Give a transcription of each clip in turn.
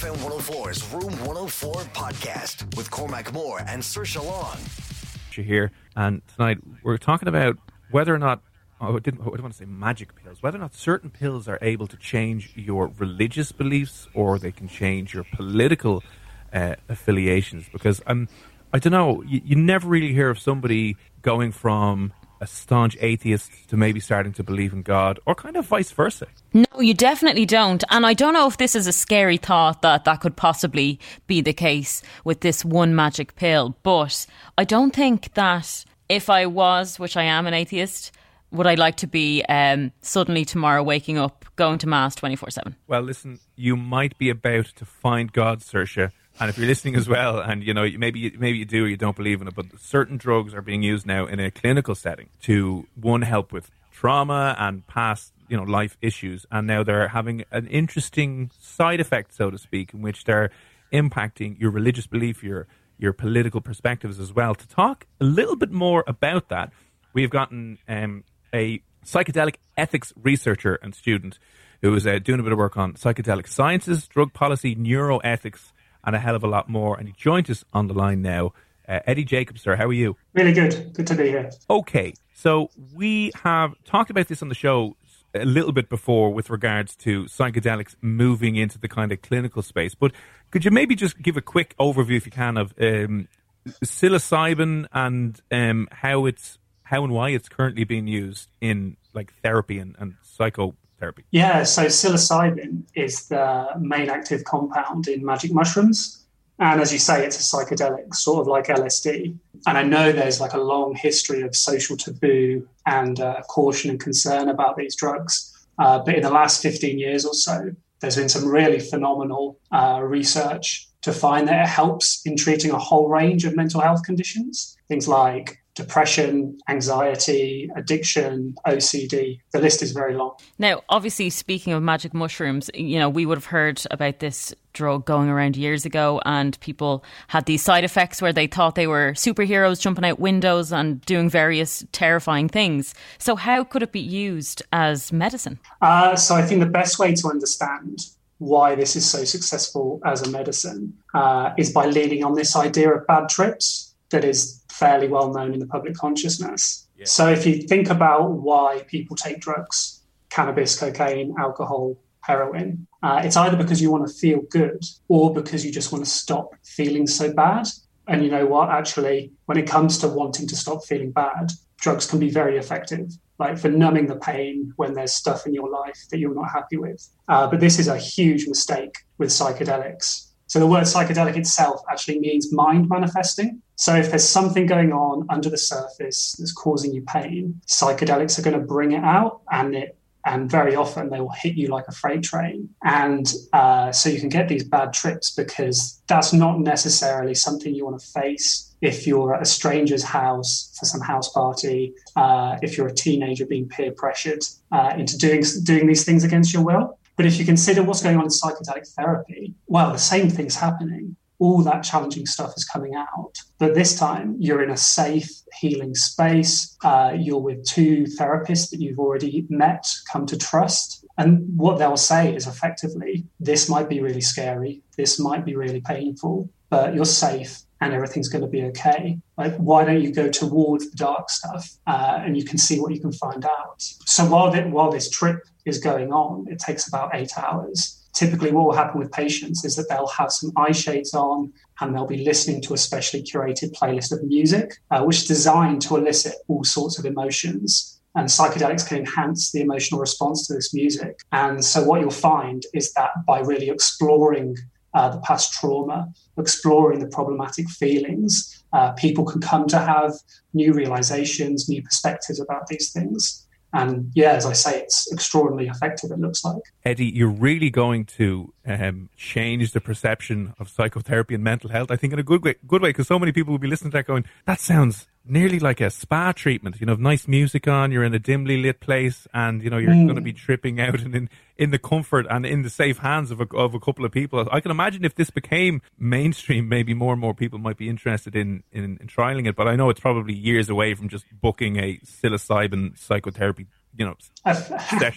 FM 104's Room 104 podcast with Cormac Moore and Saoirse Long. Here and tonight we're talking about whether or not oh, I didn't, I didn't want to say magic pills, whether or not certain pills are able to change your religious beliefs or they can change your political uh, affiliations. Because I'm, I don't know, you, you never really hear of somebody going from a staunch atheist to maybe starting to believe in God, or kind of vice versa. No, you definitely don't. And I don't know if this is a scary thought that that could possibly be the case with this one magic pill, but I don't think that if I was, which I am an atheist, would I like to be um, suddenly tomorrow waking up, going to Mass 24 7? Well, listen, you might be about to find God, Saoirse. And if you're listening as well, and you know maybe maybe you do or you don't believe in it, but certain drugs are being used now in a clinical setting to one help with trauma and past you know life issues, and now they're having an interesting side effect, so to speak, in which they're impacting your religious belief, your your political perspectives as well. To talk a little bit more about that, we've gotten um, a psychedelic ethics researcher and student who is uh, doing a bit of work on psychedelic sciences, drug policy, neuroethics, and a hell of a lot more. And he joins us on the line now. Uh, Eddie Jacobs, sir, how are you? Really good. Good to be here. Okay, so we have talked about this on the show a little bit before with regards to psychedelics moving into the kind of clinical space. But could you maybe just give a quick overview, if you can, of um, psilocybin and um, how it's how and why it's currently being used in like therapy and, and psychotherapy? Yeah, so psilocybin is the main active compound in magic mushrooms. And as you say, it's a psychedelic, sort of like LSD. And I know there's like a long history of social taboo and uh, caution and concern about these drugs. Uh, but in the last 15 years or so, there's been some really phenomenal uh, research to find that it helps in treating a whole range of mental health conditions. Things like depression, anxiety, addiction, OCD. The list is very long. Now, obviously, speaking of magic mushrooms, you know, we would have heard about this drug going around years ago, and people had these side effects where they thought they were superheroes jumping out windows and doing various terrifying things. So, how could it be used as medicine? Uh, so, I think the best way to understand why this is so successful as a medicine uh, is by leaning on this idea of bad trips that is fairly well known in the public consciousness. Yeah. So if you think about why people take drugs, cannabis, cocaine, alcohol, heroin, uh, it's either because you want to feel good or because you just want to stop feeling so bad. And you know what? Actually, when it comes to wanting to stop feeling bad, drugs can be very effective, like for numbing the pain when there's stuff in your life that you're not happy with. Uh, but this is a huge mistake with psychedelics so the word psychedelic itself actually means mind manifesting. So if there's something going on under the surface that's causing you pain, psychedelics are going to bring it out and it and very often they will hit you like a freight train. And uh, so you can get these bad trips because that's not necessarily something you want to face if you're at a stranger's house for some house party, uh, if you're a teenager being peer pressured uh, into doing, doing these things against your will. But if you consider what's going on in psychedelic therapy, well, the same thing's happening. All that challenging stuff is coming out. But this time, you're in a safe, healing space. Uh, you're with two therapists that you've already met, come to trust. And what they'll say is effectively, this might be really scary. This might be really painful, but you're safe and everything's going to be okay. Like, why don't you go towards the dark stuff uh, and you can see what you can find out? So while, the, while this trip is going on, it takes about eight hours. Typically, what will happen with patients is that they'll have some eye shades on and they'll be listening to a specially curated playlist of music, uh, which is designed to elicit all sorts of emotions and psychedelics can enhance the emotional response to this music. And so, what you'll find is that by really exploring uh, the past trauma, exploring the problematic feelings, uh, people can come to have new realizations, new perspectives about these things. And yeah, as I say, it's extraordinarily effective, it looks like. Eddie, you're really going to um, change the perception of psychotherapy and mental health, I think, in a good way, good way, because so many people will be listening to that going, that sounds nearly like a spa treatment. You know, nice music on, you're in a dimly lit place, and you know you're mm. going to be tripping out and in, in the comfort and in the safe hands of a, of a couple of people. I can imagine if this became mainstream, maybe more and more people might be interested in, in, in trialing it. But I know it's probably years away from just booking a psilocybin psychotherapy. You know, a,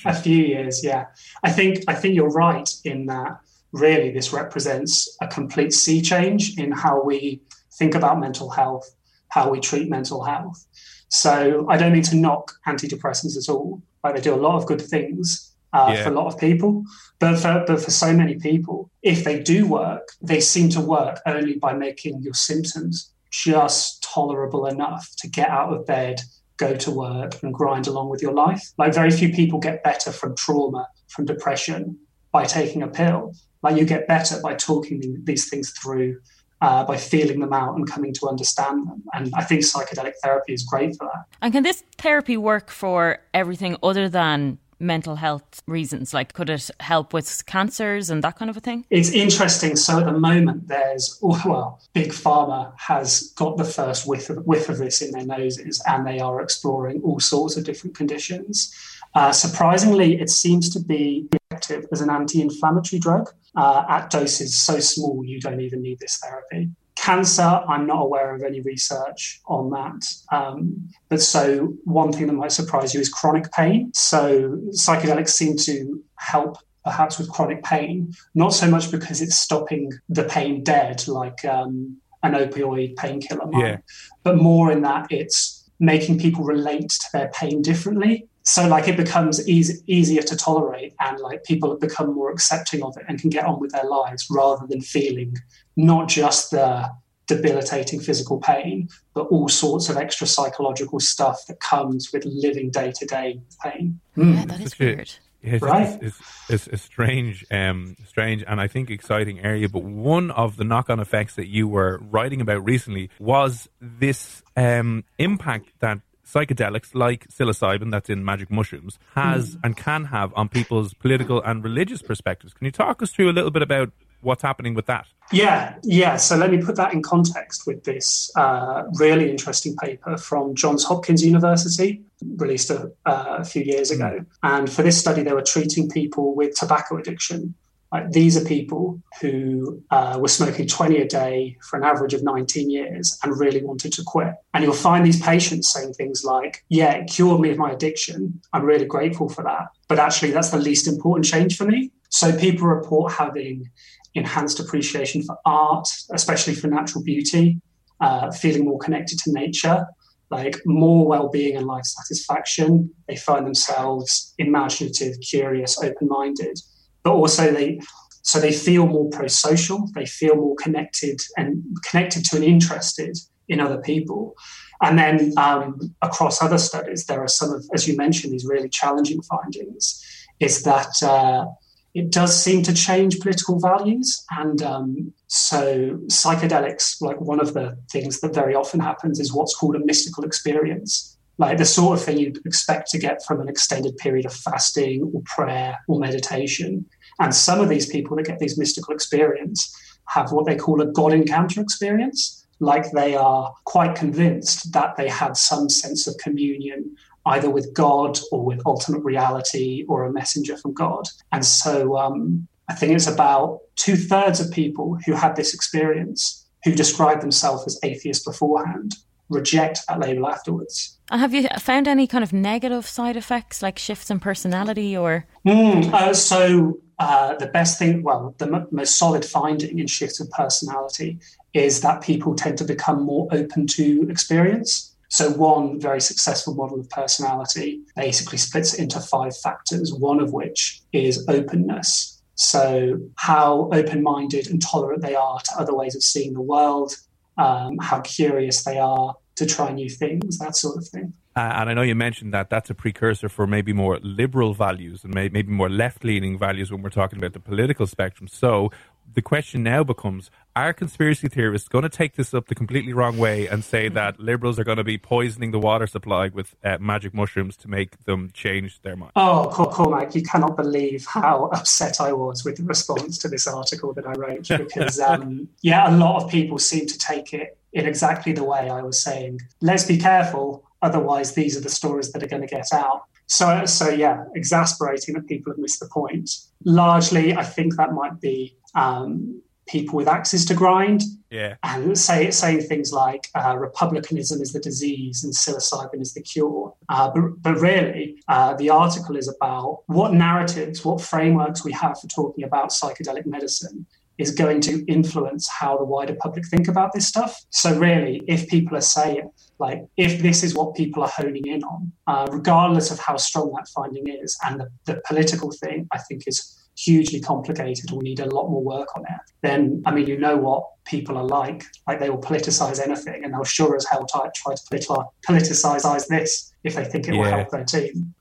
a few years. Yeah, I think I think you're right in that. Really, this represents a complete sea change in how we think about mental health how we treat mental health. So I don't mean to knock antidepressants at all. Like they do a lot of good things uh, yeah. for a lot of people, but for, but for so many people, if they do work, they seem to work only by making your symptoms just tolerable enough to get out of bed, go to work, and grind along with your life. Like very few people get better from trauma, from depression by taking a pill. Like you get better by talking these things through uh, by feeling them out and coming to understand them. And I think psychedelic therapy is great for that. And can this therapy work for everything other than mental health reasons? Like, could it help with cancers and that kind of a thing? It's interesting. So at the moment, there's, oh, well, Big Pharma has got the first whiff of, whiff of this in their noses, and they are exploring all sorts of different conditions. Uh, surprisingly, it seems to be effective as an anti inflammatory drug uh, at doses so small you don't even need this therapy. Cancer, I'm not aware of any research on that. Um, but so, one thing that might surprise you is chronic pain. So, psychedelics seem to help perhaps with chronic pain, not so much because it's stopping the pain dead like um, an opioid painkiller might, yeah. but more in that it's making people relate to their pain differently so like it becomes easy, easier to tolerate and like people have become more accepting of it and can get on with their lives rather than feeling not just the debilitating physical pain but all sorts of extra psychological stuff that comes with living day to day pain mm. yeah that is weird it's, right. It's, it's, it's, a strange, um, strange, and I think exciting area. But one of the knock-on effects that you were writing about recently was this um, impact that psychedelics like psilocybin that's in magic mushrooms has mm. and can have on people's political and religious perspectives. Can you talk us through a little bit about what's happening with that? Yeah, yeah. So let me put that in context with this uh, really interesting paper from Johns Hopkins University, released a, uh, a few years ago. Mm. And for this study, they were treating people with tobacco addiction like, these are people who uh, were smoking 20 a day for an average of 19 years and really wanted to quit. And you'll find these patients saying things like, Yeah, it cured me of my addiction. I'm really grateful for that. But actually, that's the least important change for me. So people report having enhanced appreciation for art, especially for natural beauty, uh, feeling more connected to nature, like more well-being and life satisfaction. They find themselves imaginative, curious, open-minded but also they so they feel more pro-social they feel more connected and connected to and interested in other people. And then um, across other studies there are some of as you mentioned these really challenging findings is that uh, it does seem to change political values. And um, so psychedelics like one of the things that very often happens is what's called a mystical experience. Like the sort of thing you'd expect to get from an extended period of fasting or prayer or meditation. And some of these people that get these mystical experience have what they call a God encounter experience, like they are quite convinced that they have some sense of communion either with God or with ultimate reality or a messenger from God. And so um, I think it's about two thirds of people who had this experience who describe themselves as atheists beforehand reject that label afterwards. And have you found any kind of negative side effects like shifts in personality or? Mm, uh, so uh, the best thing, well, the m- most solid finding in shifts of personality is that people tend to become more open to experience. So, one very successful model of personality basically splits it into five factors, one of which is openness. So, how open minded and tolerant they are to other ways of seeing the world, um, how curious they are to try new things, that sort of thing. Uh, and I know you mentioned that that's a precursor for maybe more liberal values and may, maybe more left leaning values when we're talking about the political spectrum. So, the question now becomes are conspiracy theorists going to take this up the completely wrong way and say that liberals are going to be poisoning the water supply with uh, magic mushrooms to make them change their mind? Oh, Cormac, you cannot believe how upset I was with the response to this article that I wrote because, um, yeah, a lot of people seem to take it in exactly the way I was saying. Let's be careful, otherwise, these are the stories that are going to get out. So, so yeah, exasperating that people have missed the point. Largely, I think that might be um, people with axes to grind. Yeah. And say, saying things like uh, republicanism is the disease and psilocybin is the cure. Uh, but, but really, uh, the article is about what narratives, what frameworks we have for talking about psychedelic medicine is going to influence how the wider public think about this stuff. So, really, if people are saying, like, if this is what people are honing in on, uh, regardless of how strong that finding is, and the, the political thing, I think, is hugely complicated we need a lot more work on it, then, I mean, you know what people are like. Like, they will politicize anything, and they'll sure as hell try, try to politicize this if they think it yeah. will help their team.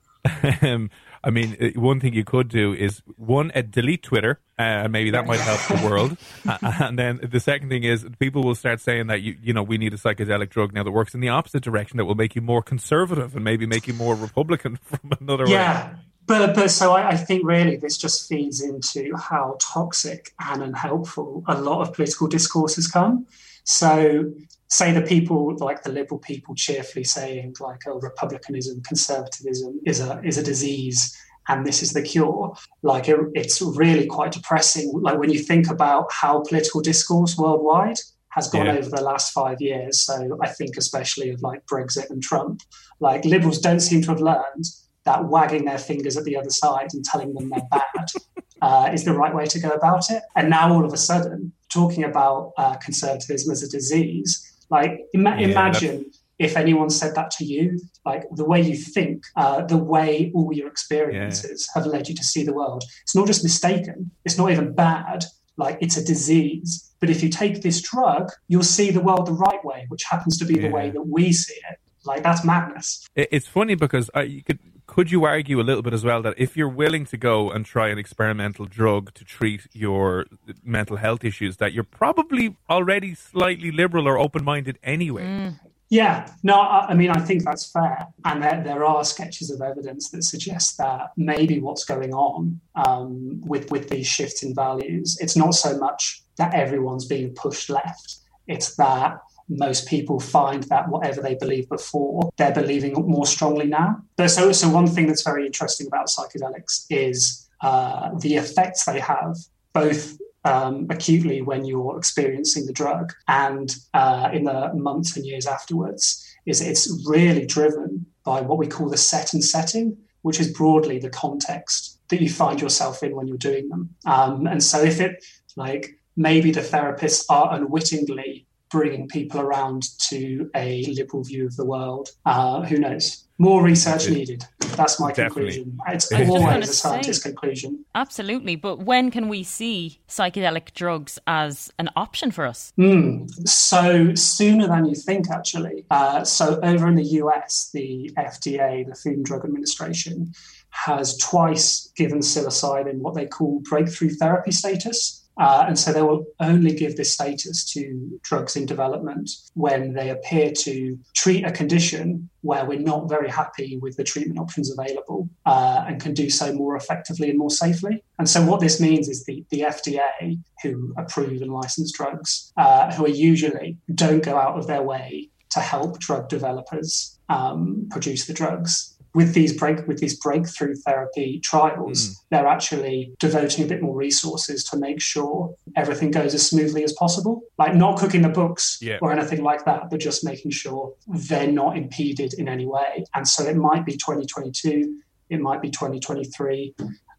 Um, I mean, uh, one thing you could do is one, uh, delete Twitter, and uh, maybe that might help the world. uh, and then the second thing is people will start saying that you, you know, we need a psychedelic drug now that works in the opposite direction that will make you more conservative and maybe make you more Republican from another yeah. way. But, but so I, I, think really this just feeds into how toxic and unhelpful a lot of political discourse has come. So say the people like the liberal people cheerfully saying like oh republicanism conservatism is a is a disease and this is the cure like it, it's really quite depressing like when you think about how political discourse worldwide has gone yeah. over the last five years so i think especially of like brexit and trump like liberals don't seem to have learned that wagging their fingers at the other side and telling them they're bad uh, is the right way to go about it and now all of a sudden talking about uh, conservatism as a disease like, ima- yeah, imagine if anyone said that to you, like the way you think, uh, the way all your experiences yeah. have led you to see the world. It's not just mistaken, it's not even bad, like it's a disease. But if you take this drug, you'll see the world the right way, which happens to be yeah. the way that we see it. Like that's madness. It's funny because uh, you could could you argue a little bit as well that if you're willing to go and try an experimental drug to treat your mental health issues, that you're probably already slightly liberal or open minded anyway? Mm. Yeah, no, I, I, mean, I think that's fair. And there, there, are sketches of evidence that suggest that maybe what's going on um, with, with these shifts in values, it's not so much that everyone's being pushed left, it's that most people find that whatever they believed before, they're believing more strongly now. But so, so one thing that's very interesting about psychedelics is uh, the effects they have, both um, acutely when you're experiencing the drug and uh, in the months and years afterwards. Is it's really driven by what we call the set and setting, which is broadly the context that you find yourself in when you're doing them. Um, and so if it like maybe the therapists are unwittingly bringing people around to a liberal view of the world. Uh, who knows? More research needed. That's my Definitely. conclusion. It's always a scientist's conclusion. Absolutely. But when can we see psychedelic drugs as an option for us? Mm, so sooner than you think, actually. Uh, so over in the US, the FDA, the Food and Drug Administration, has twice given psilocybin what they call breakthrough therapy status. Uh, and so they will only give this status to drugs in development when they appear to treat a condition where we're not very happy with the treatment options available uh, and can do so more effectively and more safely. And so what this means is the, the FDA, who approve and license drugs, uh, who are usually don't go out of their way to help drug developers um, produce the drugs with these break with these breakthrough therapy trials, mm. they're actually devoting a bit more resources to make sure everything goes as smoothly as possible. Like not cooking the books yeah. or anything like that, but just making sure they're not impeded in any way. And so it might be 2022, it might be 2023.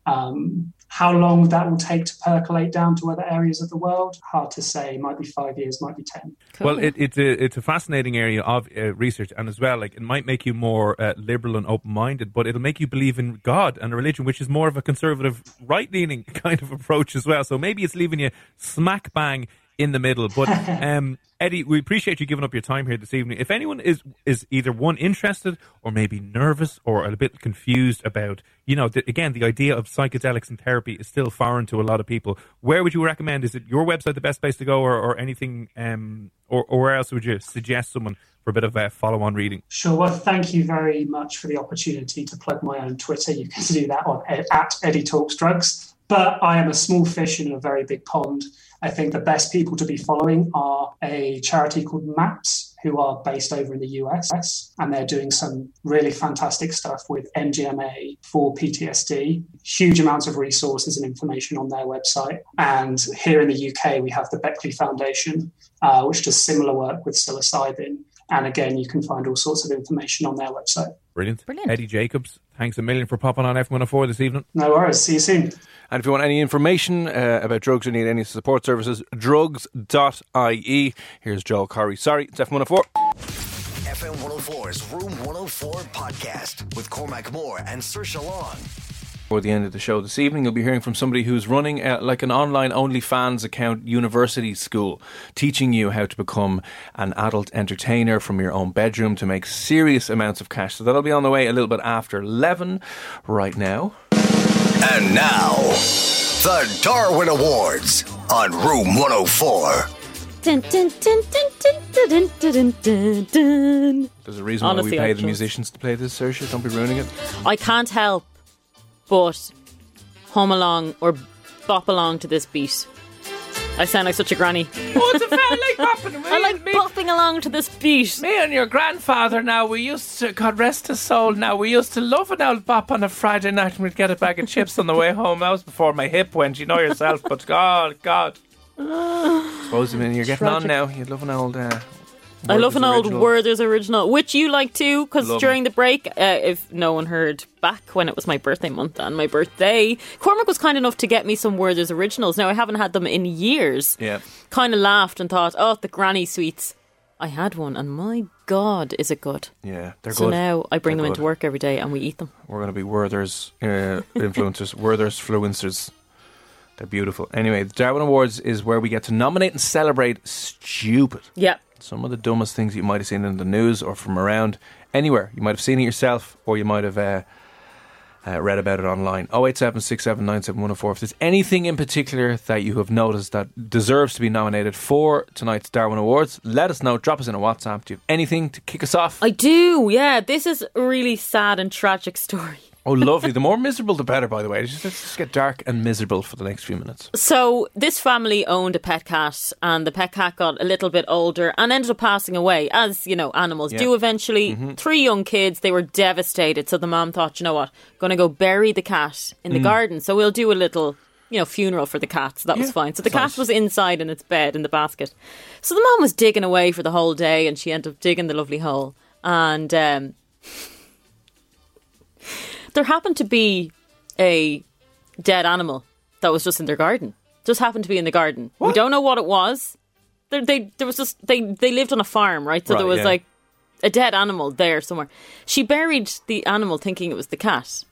Um, How long that will take to percolate down to other areas of the world, hard to say. Might be five years, might be ten. Cool. Well, it, it's a it's a fascinating area of uh, research, and as well, like it might make you more uh, liberal and open minded, but it'll make you believe in God and a religion, which is more of a conservative, right leaning kind of approach as well. So maybe it's leaving you smack bang in the middle. But um, Eddie, we appreciate you giving up your time here this evening. If anyone is is either one interested or maybe nervous or a bit confused about, you know, the, again, the idea of psychedelics and therapy is still foreign to a lot of people. Where would you recommend? Is it your website the best place to go, or, or anything, um, or, or where else would you suggest someone? For a bit of uh, follow-on reading. Sure. Well, thank you very much for the opportunity to plug my own Twitter. You can do that on at Eddie Talks Drugs. But I am a small fish in a very big pond. I think the best people to be following are a charity called MAPS, who are based over in the US, and they're doing some really fantastic stuff with MDMA for PTSD. Huge amounts of resources and information on their website. And here in the UK, we have the Beckley Foundation, uh, which does similar work with psilocybin. And again, you can find all sorts of information on their website. Brilliant. Brilliant. Eddie Jacobs, thanks a million for popping on F104 this evening. No worries. See you soon. And if you want any information uh, about drugs or need any support services, drugs.ie. Here's Joel Corry. Sorry, it's F104. FM 104's Room 104 podcast with Cormac Moore and Saoirse Long before the end of the show this evening. You'll be hearing from somebody who's running a, like an online only fans account university school, teaching you how to become an adult entertainer from your own bedroom to make serious amounts of cash. So that'll be on the way a little bit after 11 right now. And now, the Darwin Awards on Room 104. There's a reason Honestly, why we pay the musicians to play this, Saoirse. Don't be ruining it. I can't help but hum along or bop along to this beat. I sound like such a granny. Oh, it's a felt like bopping. I like bopping along to this beat. Me and your grandfather now, we used to, God rest his soul now, we used to love an old bop on a Friday night and we'd get a bag of chips on the way home. That was before my hip went, you know yourself, but God, God. Suppose, I mean, you're getting on Tragic. now. You'd love an old. Uh, I love an old. Werther's original, which you like too, because during the break, uh, if no one heard back when it was my birthday month and my birthday, Cormac was kind enough to get me some Werther's originals. Now I haven't had them in years. Yeah. Kind of laughed and thought, oh, the granny sweets. I had one, and my God, is it good? Yeah, they're so good. So now I bring They're them into work every day and we eat them. We're going to be Werther's uh, influencers, Werther's fluencers. They're beautiful. Anyway, the Darwin Awards is where we get to nominate and celebrate stupid. Yeah. Some of the dumbest things you might have seen in the news or from around anywhere. You might have seen it yourself or you might have uh, uh, read about it online. 087 If there's anything in particular that you have noticed that deserves to be nominated for tonight's Darwin Awards, let us know. Drop us in a WhatsApp. Do you have anything to kick us off? I do, yeah. This is a really sad and tragic story. Oh, lovely. The more miserable, the better, by the way. Just, let's just get dark and miserable for the next few minutes. So this family owned a pet cat, and the pet cat got a little bit older and ended up passing away, as you know, animals Yeah. do eventually. Three young kids, they were devastated. So the mom thought, you know what, going to go bury the cat in the garden. So we'll do a little. You know, funeral for the cat, so that was fine. So the cat nice. was inside in its bed in the basket. So the mom was digging away for the whole day, and she ended up digging the lovely hole. And um, there happened to be a dead animal that was just in their garden. Just happened to be in the garden. We don't know what it was. There, they there was just they they lived on a farm, right? So Right, there was yeah. like a dead animal there somewhere. She buried the animal thinking it was the cat.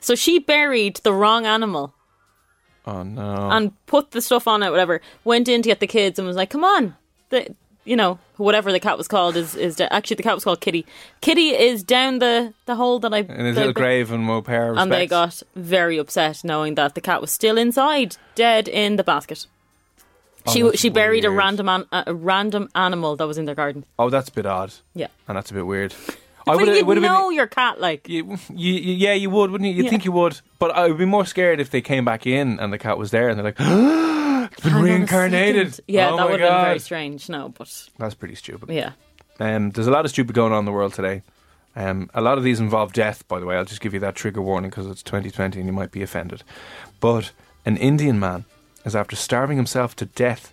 So she buried the wrong animal Oh, no. and put the stuff on it, whatever. Went in to get the kids and was like, "Come on, the you know whatever the cat was called is is de- actually the cat was called Kitty. Kitty is down the the hole that I in his little grave and we'll pay and they got very upset knowing that the cat was still inside, dead in the basket. She Oh, that's she buried a random an, a random animal that was in their garden. Oh, that's a bit odd. Yeah, And that's a bit weird. I but would've- you would've been- know your cat like You, you, you- yeah, you would, wouldn't you? You'd Yeah. think you would. But I would be more scared if they came back in and the cat was there and they're like, been Hang reincarnated. Yeah, oh that would have been very strange. No, but That's pretty stupid. yeah, Um, there's a lot of stupid going on in the world today. Um, a lot of these involve death, by the way. I'll just give you that trigger warning because it's 2020 and you might be offended. But an Indian man is after starving himself to death.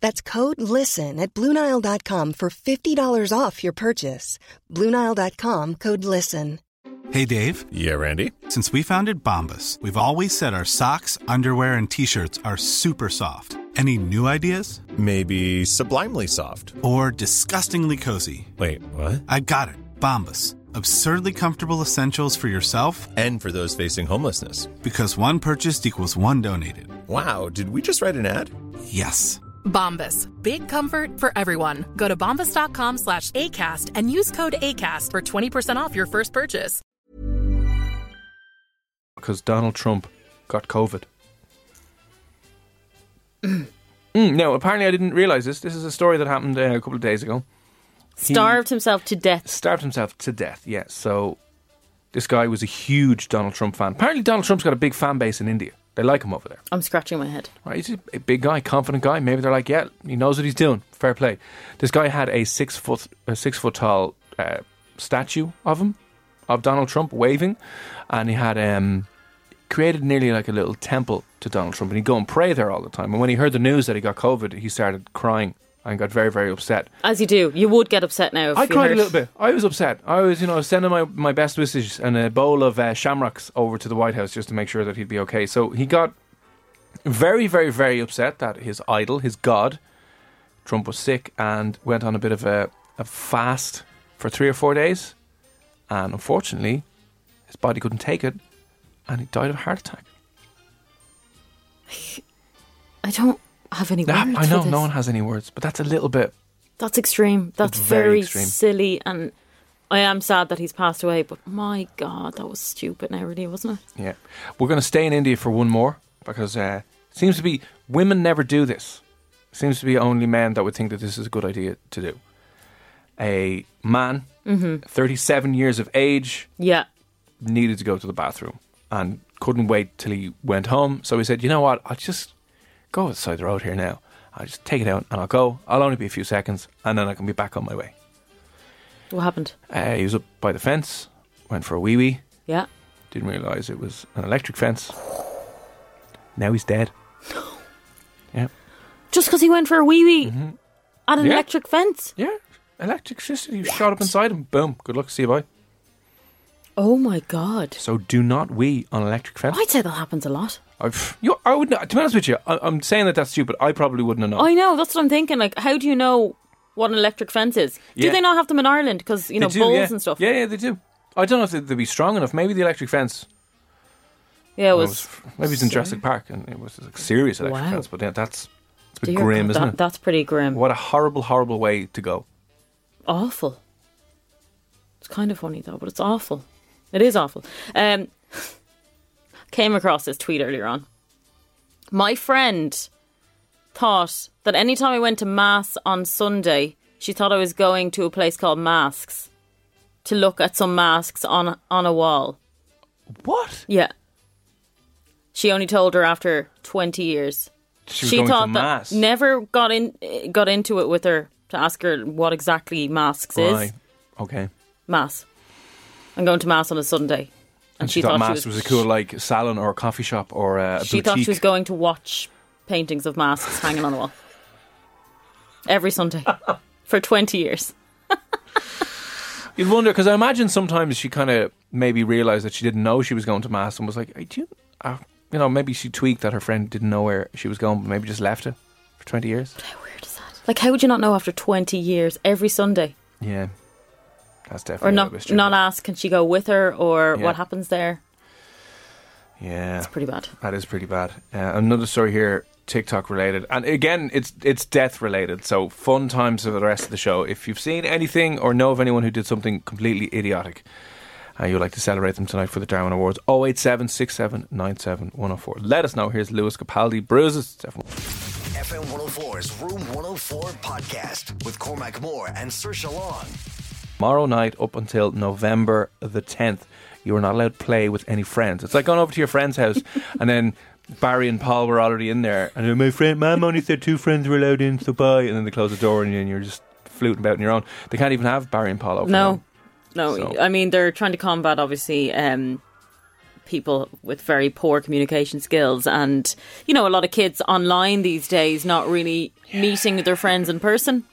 That's code LISTEN at Bluenile.com for $50 off your purchase. Bluenile.com code LISTEN. Hey Dave. Yeah, Randy. Since we founded Bombas, we've always said our socks, underwear, and t shirts are super soft. Any new ideas? Maybe sublimely soft. Or disgustingly cozy. Wait, what? I got it. Bombas. Absurdly comfortable essentials for yourself and for those facing homelessness. Because one purchased equals one donated. Wow, did we just write an ad? Yes. Bombas. Big comfort for everyone. Go to bombas.com slash ACAST and use code ACAST for 20% off your first purchase. because Donald Trump got COVID. mm, no, apparently I didn't realize this. This is a story that happened uh, a couple of days ago. He Starved himself to death. starved himself to death. Yes. So this guy was a huge Donald Trump fan. Apparently, Donald Trump's got a big fan base in India. They like him over there. I'm scratching my head. Right, he's a, big guy, confident guy. Maybe they're like, yeah, he knows what he's doing. Fair play. This guy had a six foot, a six foot tall uh, statue of him, of Donald Trump waving, and he had um, created nearly like a little temple to Donald Trump, and he'd go and pray there all the time. And when he heard the news that he got COVID, he started crying and got very, very upset. As you do. You would get upset now. If I cried heard. a little bit. I was upset. I was, you know, sending my, my best wishes and a bowl of uh, shamrocks over to the White House just to make sure that he'd be okay. So he got very, very, very upset that his idol, his god, Trump was sick and went on a bit of a, a fast for three or four days. And unfortunately, his body couldn't take it and he died of a heart attack. I don't have any words. I know no one has any words, but that's a little bit. That's extreme. That's very very, extreme. silly, and I am sad that he's passed away. But my God, that was stupid. Now, really, wasn't it? Yeah. We're going to stay in India for one more because uh, it seems to be women never do this. seems to be only men that would think that this is a good idea to do. A man, 37 years of age, Yeah. needed to go to the bathroom and couldn't wait till he went home. So he said, You know what? I'll just go outside the road here now. I'll just take it out and I'll go. I'll only be a few seconds and then I can be back on my way. What happened? Uh, he was up by the fence, went for a wee wee, Yeah. didn't realise it was an electric fence. Now he's dead. Yeah. Just because he went for a wee wee at an Yeah. electric fence. Yeah. Electric electricity shot up inside him. Boom. Good luck. See you bye. Oh my God. So do not wee on electric fence. I'd say that happens a lot. I've, you, I would not, to be honest with you, I, I'm saying that that's stupid. I probably wouldn't have known. I know. That's what I'm thinking. Like, how do you know what an electric fence is? Do Yeah. they not have them in Ireland? Because you know do, bulls yeah. and stuff. Yeah, yeah, they do. I don't know if they'd, they'd be strong enough. Maybe the electric fence. Yeah, it was, was. maybe it's in Jurassic Park and it was a serious electric Wow. fence. But yeah, that's it's a bit Dear grim, God, isn't that, it? That's pretty grim. What a horrible, horrible way to go. Awful. It's kind of funny though, but it's awful. It is awful. Um, came across this tweet earlier on. My friend thought that anytime I went to mass on Sunday, she thought I was going to a place called Masks to look at some masks on on a wall. What? Yeah. She only told her after twenty years. She to thought mass. that never got in got into it with her to ask her what exactly masks is. Okay. Mass. I'm going to mass on a Sunday. And she, thought, mass was, a cool like salon or a coffee shop or a She boutique. thought she was going to watch paintings of masks hanging on the wall every Sunday for 20 years. You'd wonder because I imagine sometimes she kind of maybe realized that she didn't know she was going to mass and was like, hey, do you, uh, you know, maybe she tweaked that her friend didn't know where she was going, but maybe just left it for twenty years. How weird is that? Like, how would you not know after 20 years every Sunday? Yeah, that's Or definitely a little bit not, stupid. not ask, can she go with her or Yeah. what happens there? Yeah, It's pretty bad. That is pretty bad. Uh, another story here, TikTok related, and again, it's it's death related. So fun times for the rest of the show. If you've seen anything or know of anyone who did something completely idiotic, uh, you'd like to celebrate them tonight for the Darwin Awards. 087 104. Let us know. Here's Lewis Capaldi, Bruises. FM 104's Room 104 podcast with Cormac Moore and Saoirse Long. Tomorrow night up until November the 10th, you are not allowed to play with any friends. It's like going over to your friend's house and then Barry and Paul were already in there, and my friend, Mum only said two friends were allowed in, so bye. And then they close the door, and you- and you're just fluting about on your own. They can't even have Barry and Paul over. No, no. So- I mean, they're trying to combat obviously um, people with very poor communication skills, and you know, a lot of kids online these days not really meeting their friends in person.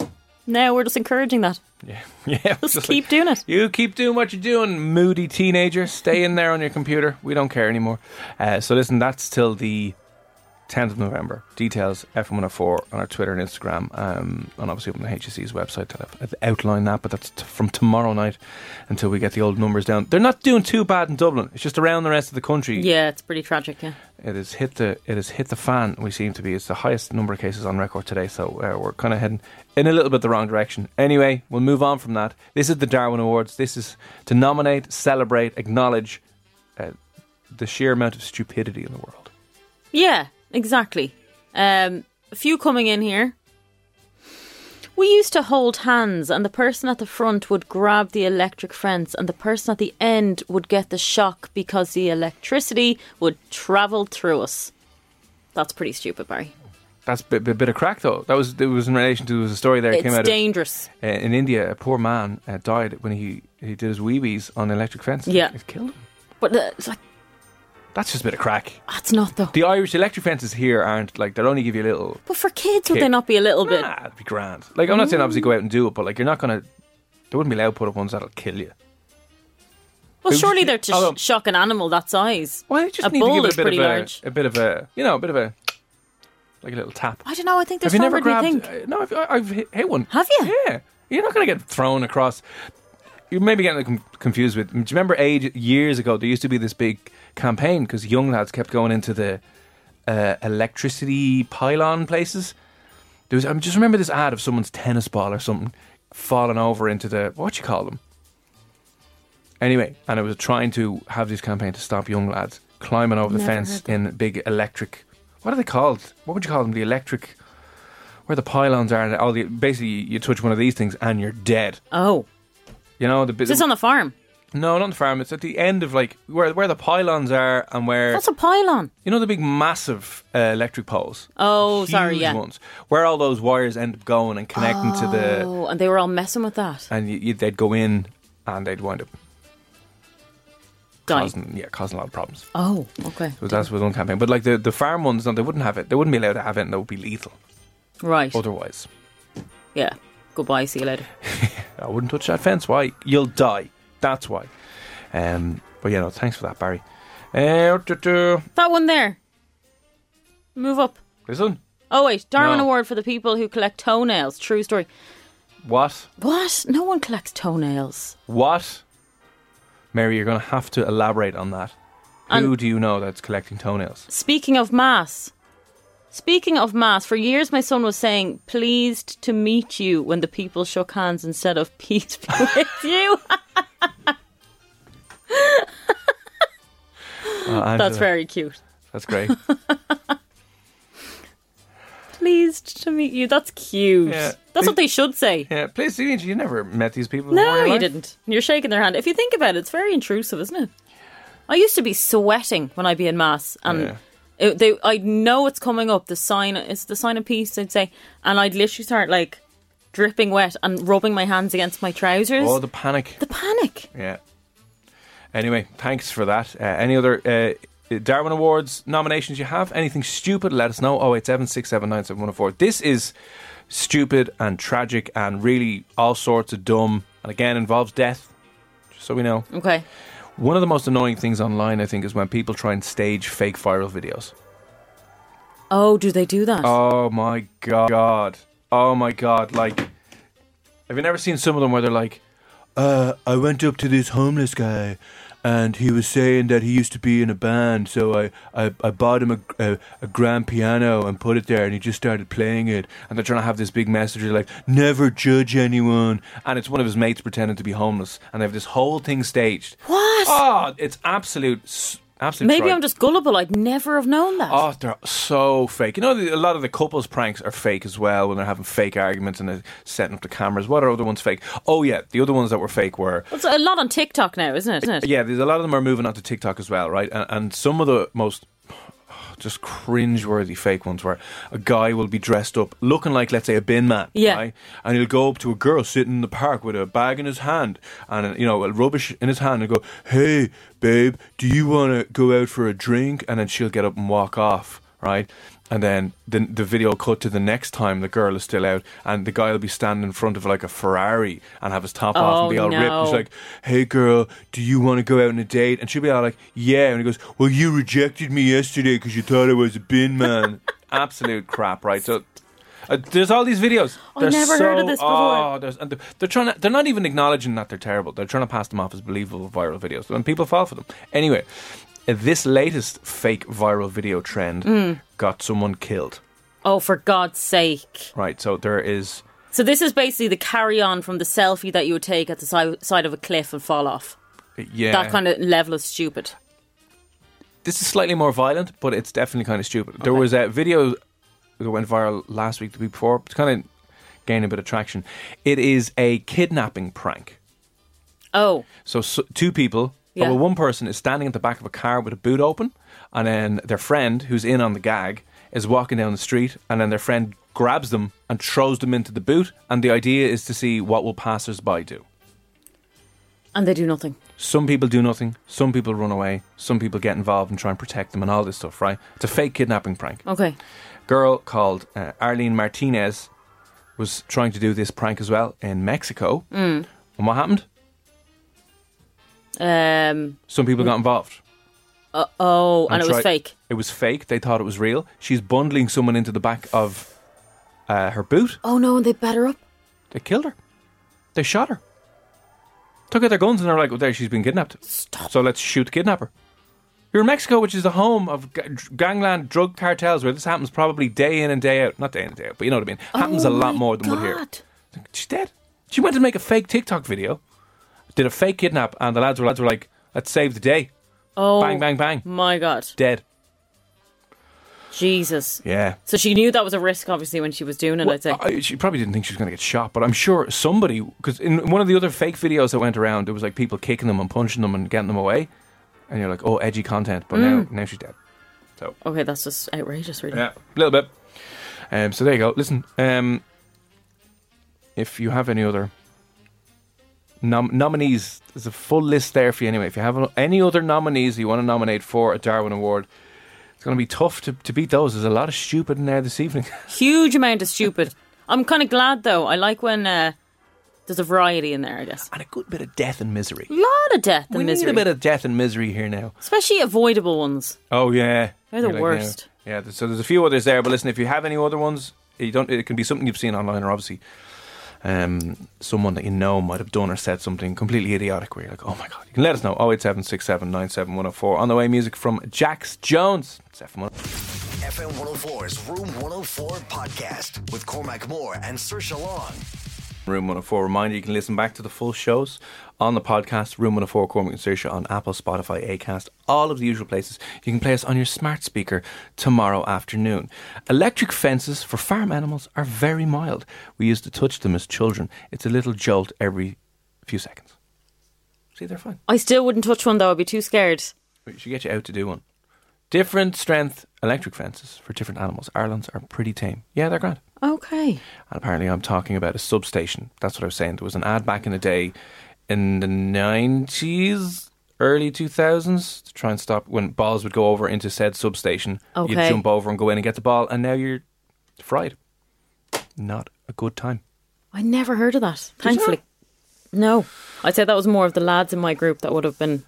Now we're just encouraging that. Yeah, yeah. Just, just keep like, doing it. You keep doing what you're doing, moody teenager. Stay in there on your computer. We don't care anymore. Uh, so listen, that's till the 10th of November. Details FM104 on our Twitter and Instagram, um, and obviously on the HSE's website to have- outline that. But that's t- from tomorrow night until we get the old numbers down. They're not doing too bad in Dublin. It's just around the rest of the country. Yeah, it's pretty tragic. Yeah. It has hit the it has hit the fan. We seem to be. It's the highest number of cases on record today. So uh, we're kind of heading in a little bit the wrong direction. Anyway, we'll move on from that. This is the Darwin Awards. This is to nominate, celebrate, acknowledge uh, the sheer amount of stupidity in the world. Yeah, exactly. Um, a few coming in here. We used to hold hands, and the person at the front would grab the electric fence, and the person at the end would get the shock because the electricity would travel through us. That's pretty stupid, Barry. That's a bit, bit, bit of crack though. That was it was in relation to there was a story there that It's came out of- dangerous. uh, in India. A poor man uh, died when he he did his weebies on an electric fence. Yeah. it killed him. But uh, it's like That's just a bit of crack. that's not though. The Irish electric fences here aren't like they'll only give you a little But for kids, would Kick. they not be a little bit? Nah, it'd be grand. Like I'm not saying obviously go out and do it, but like you're not gonna. They wouldn't be allowed to put up ones that'll kill you. Well, surely they're to Although- shock an animal that size. Well, you just a need bull to give it is a bit pretty of a, large. a bit of a, you know, a bit of a, like a little tap. I don't know. I think Have there's you never grabbed? think. uh, no, I've, I've hit, hit one. Have you? Yeah, you're not gonna get thrown across. You may be getting com- confused with. Do you remember age years ago? There used to be this big campaign because young lads kept going into the uh, electricity pylon places. There was. I just remember this ad of someone's tennis ball or something falling over into the what you call them. Anyway, and it was trying to have this campaign to stop young lads climbing over the Never fence in big electric. What are they called? What would you call them? The electric, where the pylons are, and all the basically you touch one of these things and you're dead. Oh, You know the is this on the farm? No, not the farm. It's at the end of like where where the pylons are and where What's a pylon? you know the big massive uh, electric poles. Oh, sorry, yeah. ones where all those wires end up going and connecting to the Oh, and they were all messing with that. and you, you, they'd go in and they'd wind up Dying. causing yeah causing a lot of problems. Oh, okay. So that's was one campaign. But like the, the farm ones, no, they wouldn't have it. They wouldn't be allowed to have it, and that would be lethal. Right. Otherwise, Yeah. Goodbye. See you later. I wouldn't touch that fence. Why? You'll die. That's why. Um, but yeah, no, thanks for that, Barry. Uh, That one there. Move up. this one. Oh wait, Darwin No. Award for the people who collect toenails. True story. What? What? No one collects toenails. What? Mary, you're going to have to elaborate on that. Who do you know that's collecting toenails? Speaking of mass. Speaking of mass, for years my son was saying "pleased to meet you" when the people shook hands instead of "peace be with you." Uh, That's very cute. That's great. Pleased to meet you. That's cute. Yeah. That's what they should say. yeah, please, you you never met these people. No, you life? didn't. You're shaking their hand. If you think about it, it's very intrusive, isn't it? I used to be sweating when I'd be in mass, and Yeah. it, they, I'd know it's coming up. The sign, it's the sign of peace. I'd say, and I'd literally start like dripping wet and rubbing my hands against my trousers. Oh, the panic. the panic. Yeah. Anyway, thanks for that. Uh, any other uh, Darwin Awards nominations you have? Anything stupid? Let us know. 087 This is stupid and tragic and really all sorts of dumb. And again, involves death. Just so we know. Okay. One of the most annoying things online, I think, is when people try and stage fake viral videos. Oh, do they do that? Oh my god. Oh my god. Like, have you never seen some of them where they're like, uh, I went up to this homeless guy and he was saying that he used to be in a band, so I, I, I bought him a, a, a grand piano and put it there, and he just started playing it. And they're trying to have this big message like, never judge anyone. And it's one of his mates pretending to be homeless, and they have this whole thing staged. What? Oh, it's absolute, s- absolute. Maybe tripe. I'm just gullible. I'd never have known that. Oh, they're so fake. You know, the- a lot of the couples pranks are fake as well when they're having fake arguments and they're setting up the cameras. What are other ones fake? Oh, yeah, the other ones that were fake were It's a lot on TikTok now, isn't it? Isn't it? yeah, there's a lot of them are moving onto TikTok as well, right? And, and some of the most just cringe-worthy fake ones where a guy will be dressed up looking like, let's say, a bin man, Yeah. right? And he'll go up to a girl sitting in the park with a bag in his hand and, you know, a rubbish in his hand and go, hey, babe, do you want to go out for a drink? And then she'll get up and walk off, right? And then the, the video cut to the next time the girl is still out, and the guy will be standing in front of like a Ferrari and have his top off and Oh, be all ripped. He's like, "Hey, girl, do you want to go out on a date?" And she'll be all like, "Yeah." And he goes, "Well, you rejected me yesterday because you thought I was a bin man." Absolute crap, right? So. Uh, there's all these videos. I've They're never heard of this before. Oh, there's, and they're, they're trying to, they're not even acknowledging that they're terrible. They're trying to pass them off as believable viral videos, and people fall for them. Anyway, this latest fake viral video trend Mm. got someone killed. Oh, for God's sake. Right, so there is So this is basically the carry on from the selfie that you would take at the si- side of a cliff and fall off. yeah That kind of level of stupid. this is slightly more violent, but it's definitely kind of stupid. There was a video that went viral last week, the week before. It's kind of gaining a bit of traction. It is a kidnapping prank. Oh, So, so two people, Yeah. well, one person is standing at the back of a car with a boot open, and then their friend, who's in on the gag, is walking down the street, and then their friend grabs them and throws them into the boot. And the idea is to see what will passers-by do. and they do nothing. Some people do nothing. Some people run away. Some people get involved and try and protect them and all this stuff. Right? It's a fake kidnapping prank. Okay. girl called uh, Arlene Martinez was trying to do this prank as well in Mexico. Mm. And what happened? Um. Some people got involved. Uh, oh, and, it was tried- fake. It was fake. They thought it was real. She's bundling someone into the back of uh, her boot. Oh no, and they beat her up. They killed her. They shot her. Took out their guns and they're like, "Oh, there, she's been kidnapped. Stop. So let's shoot the kidnapper." You're in Mexico, which is the home of ga- gangland drug cartels, where this happens probably day in and day out. Not day in and day out, but you know what I mean. Happens Oh a lot more than would here. God. She's dead. She went to make a fake TikTok video, did a fake kidnap, and the lads were lads were like, "Let's save the day." Oh, Bang, bang, bang. My God, Dead. Jesus. Yeah. So she knew that was a risk, obviously, when she was doing it. Well, I'd say. I- she probably didn't think she was going to get shot, but I'm sure somebody, because in one of the other fake videos that went around, there was like people kicking them and punching them and getting them away, and you're like, "Oh, edgy content," but now, now she's dead. So okay, that's just outrageous, really. yeah, a little bit. Um, so there you go. Listen, um, if you have any other nom- nominees, there's a full list there for you anyway. If you have any other nominees you want to nominate for a Darwin Award, it's going to be tough to, to beat those. There's a lot of stupid in there this evening. Huge amount of stupid. I'm kind of glad though. I like when uh, there's a variety in there. I guess and a good bit of death and misery. a lot of death and we misery, need a bit of death and misery here now. especially avoidable ones. Oh yeah, They're the You're worst. Yeah, yeah, so there's a few others there, but listen, if you have any other ones, you don't. It can be something you've seen online, or obviously, um, someone that you know might have done or said something completely idiotic. Where you're like, oh my god, you can let us know. Oh eight seven six seven nine seven one zero four. On the way, music from Jax Jones. It's FM1. FM 104's Room 104 podcast with Cormac Moore and Saoirse Long. Room 104. Reminder you can listen back to the full shows on the podcast, Room 104 Cormac and Saoirse on Apple, Spotify, Acast, all of the usual places. You can play us on your smart speaker tomorrow afternoon. Electric fences for farm animals are very mild. We used to touch them as children. It's a little jolt every few seconds. See, they're fine. I still wouldn't touch one though. I'd be too scared. We should get you out to do one. Different strength electric fences for different animals. Ireland's are pretty tame. Yeah, they're grand. Okay. And apparently, I'm talking about a substation. That's what I was saying. There was an ad back in the day in the 90s, early 2000s, to try and stop when balls would go over into said substation. Okay. You'd jump over and go in and get the ball, and now you're fried. Not a good time. I never heard of that. Thankfully, no. I'd say that was more of the lads in my group that would have been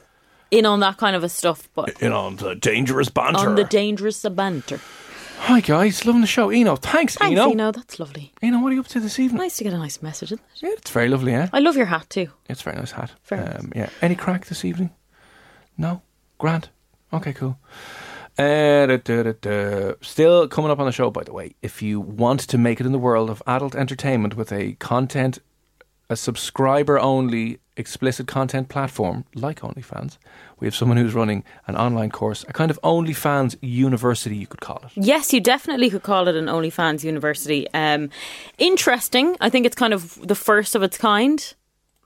in on that kind of a stuff, but You know, the dangerous banter. on the dangerous banter. Hi, guys. Loving the show. Eno, thanks, Thanks, Eno. Eno. That's lovely. Eno, what are you up to this evening? Nice to get a nice message. Isn't it? Yeah, it's very lovely, yeah? I love your hat too. It's a very nice hat. Very um, yeah. Any crack this evening? No? Grant? Okay, cool. Uh, da, da, da. Still coming up on the show, by the way. If you want to make it in the world of adult entertainment with a content, a subscriber only explicit content platform like OnlyFans, we have someone who's running an online course, a kind of OnlyFans university, you could call it. Yes, you definitely could call it an OnlyFans university. Um, interesting. I think it's kind of the first of its kind.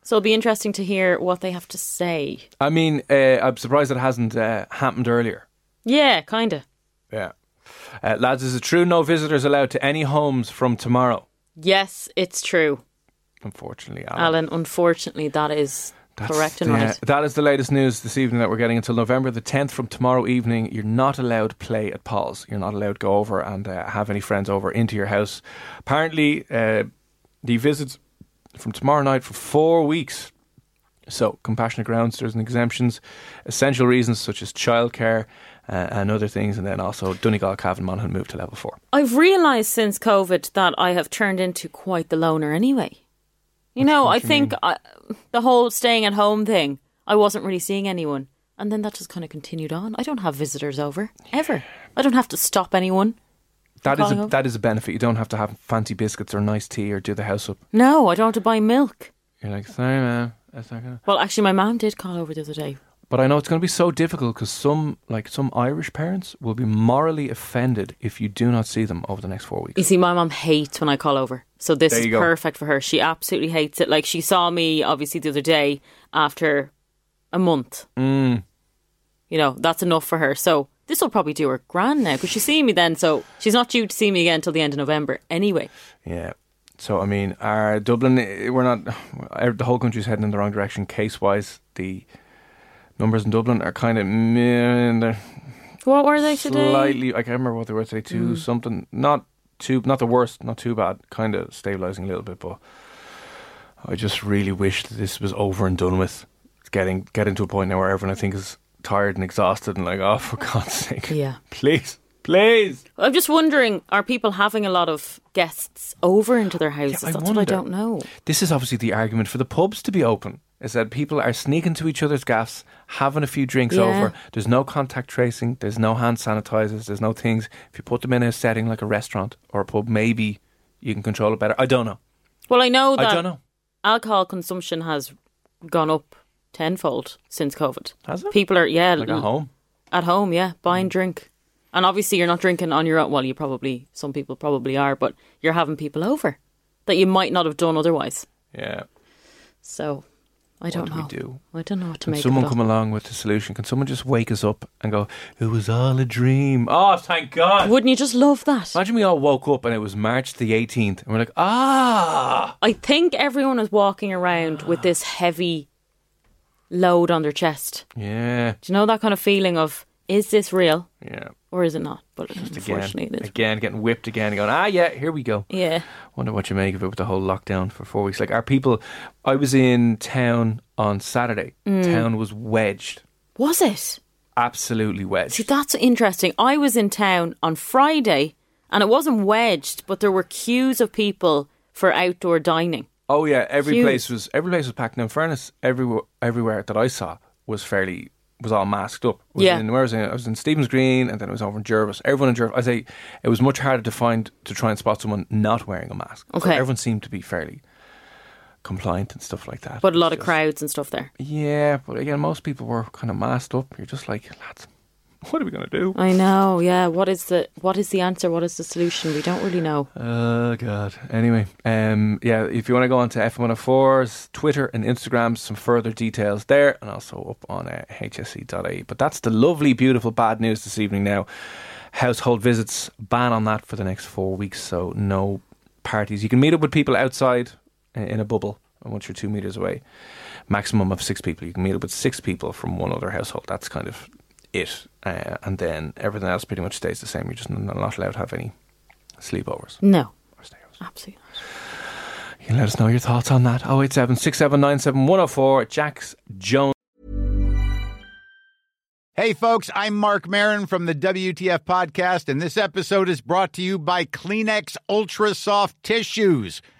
So it'll be interesting to hear what they have to say. I mean, uh, I'm surprised it hasn't uh, happened earlier. Yeah, kind of. Yeah. Uh, lads, is it true no visitors allowed to any homes from tomorrow? Yes, it's true. Unfortunately, Alan. Alan, unfortunately, that is That's correct and the- right. That is the latest news this evening that we're getting until November the 10th from tomorrow evening. You're not allowed to play at Paul's. You're not allowed to go over and uh, have any friends over into your house. Apparently, uh, the visits from tomorrow night for four weeks. So, compassionate grounds, there's an exemptions, essential reasons such as childcare uh, and other things, and then also Donegal, Cavan, Monaghan moved to level four. I've realised since COVID that I have turned into quite the loner anyway. You know, I think I, uh, the whole staying at home thing, I wasn't really seeing anyone. And then that just kind of continued on. I don't have visitors over, ever. I don't have to stop anyone. That is a, over. that is a benefit. You don't have to have fancy biscuits or nice tea or do the house up. No, I don't have to buy milk. You're like, sorry, ma'am. That's not gonna. Well, actually, my mum did call over the other day. But I know it's going to be so difficult because some, like some Irish parents, will be morally offended if you do not see them over the next four weeks. You see, my mum hates when I call over. So this is go. perfect for her. She absolutely hates it. Like, she saw me, obviously, the other day after a month. Mm. You know, that's enough for her. So this will probably do her grand now because she's seeing me then. So she's not due to see me again until the end of November anyway. Yeah. So I mean, our Dublin, eh, we're not. The whole country's heading in the wrong direction case-wise. The numbers in Dublin are kind of meh, What were they today? Mm. slightly. I can't remember what they were today. Two something. Not too. Not the worst. Not too bad. Kind of stabilizing a little bit, but I just really wish that this was over and done with. It's getting getting to a point now where everyone I think is tired and exhausted and like, oh, for God's sake, Yeah. please, please. I'm just wondering, are people having a lot of guests over into their houses? I That's what I don't know. This is obviously the argument for the pubs to be open. Is that people are sneaking to each other's gaffs, having a few drinks Yeah. over. There's no contact tracing. There's no hand sanitizers. There's no things. If you put them in a setting like a restaurant or a pub, maybe you can control it better. I don't know. Well, I know that I don't know. alcohol consumption has gone up tenfold since COVID. Has it? People are, yeah, Like at home. At home, yeah, buying mm. drink. And obviously, you're not drinking on your own. Well, you probably, some people probably are, but you're having people over that you might not have done otherwise. Yeah. So, I don't do know. we do? I don't know what to Can make someone come along with the solution? Can someone just wake us up and go, "It was all a dream"? Oh, thank God! Wouldn't you just love that? Imagine we all woke up and it was March the 18th, and we're like, ah, I think everyone is walking around with this heavy load on their chest. yeah, Do you know that kind of feeling of, is this real yeah. or is it not? But Again, unfortunately, it is. again, getting whipped again, going, ah, yeah, here we go. Yeah. Wonder what you make of it with the whole lockdown for four weeks. Like, our people, I was in town on Saturday. Mm. Town was wedged, Was it? absolutely wedged. See, that's interesting. I was in town on Friday and it wasn't wedged, but there were queues of people for outdoor dining. Oh yeah, every Huge. place was every place was packed. Now, in fairness, everywhere everywhere that I saw was fairly was all masked up. Was Yeah. in, where was I? I was in Stephen's Green, and then I was over in Jervis. Everyone in Jervis, I say, it was much harder to find to try and spot someone not wearing a mask. So Okay. everyone seemed to be fairly compliant and stuff like that. But a lot It's of crowds and stuff there. Yeah, but again, most people were kind of masked up. You're just like, lads, what are we gonna do? I know, yeah. What is the what is the answer? What is the solution? We don't really know. Oh god. Anyway, um, yeah. If you want to go on to FM104's Twitter and Instagram, some further details there, and also up on uh, hse.ie. But that's the lovely, beautiful bad news this evening. Now, household visits ban on that for the next four weeks. So no parties. You can meet up with people outside uh, in a bubble once you're two meters away. Maximum of six people. You can meet up with six people from one other household. That's kind of it. Uh, and then everything else pretty much stays the same. You're just not allowed to have any sleepovers. No. Or stayovers. Absolutely. You can let us know your thoughts on that. 087 6797 104. Jax Jones. Hey, folks, I'm Marc Maron from the WTF Podcast, and this episode is brought to you by Kleenex Ultra Soft Tissues,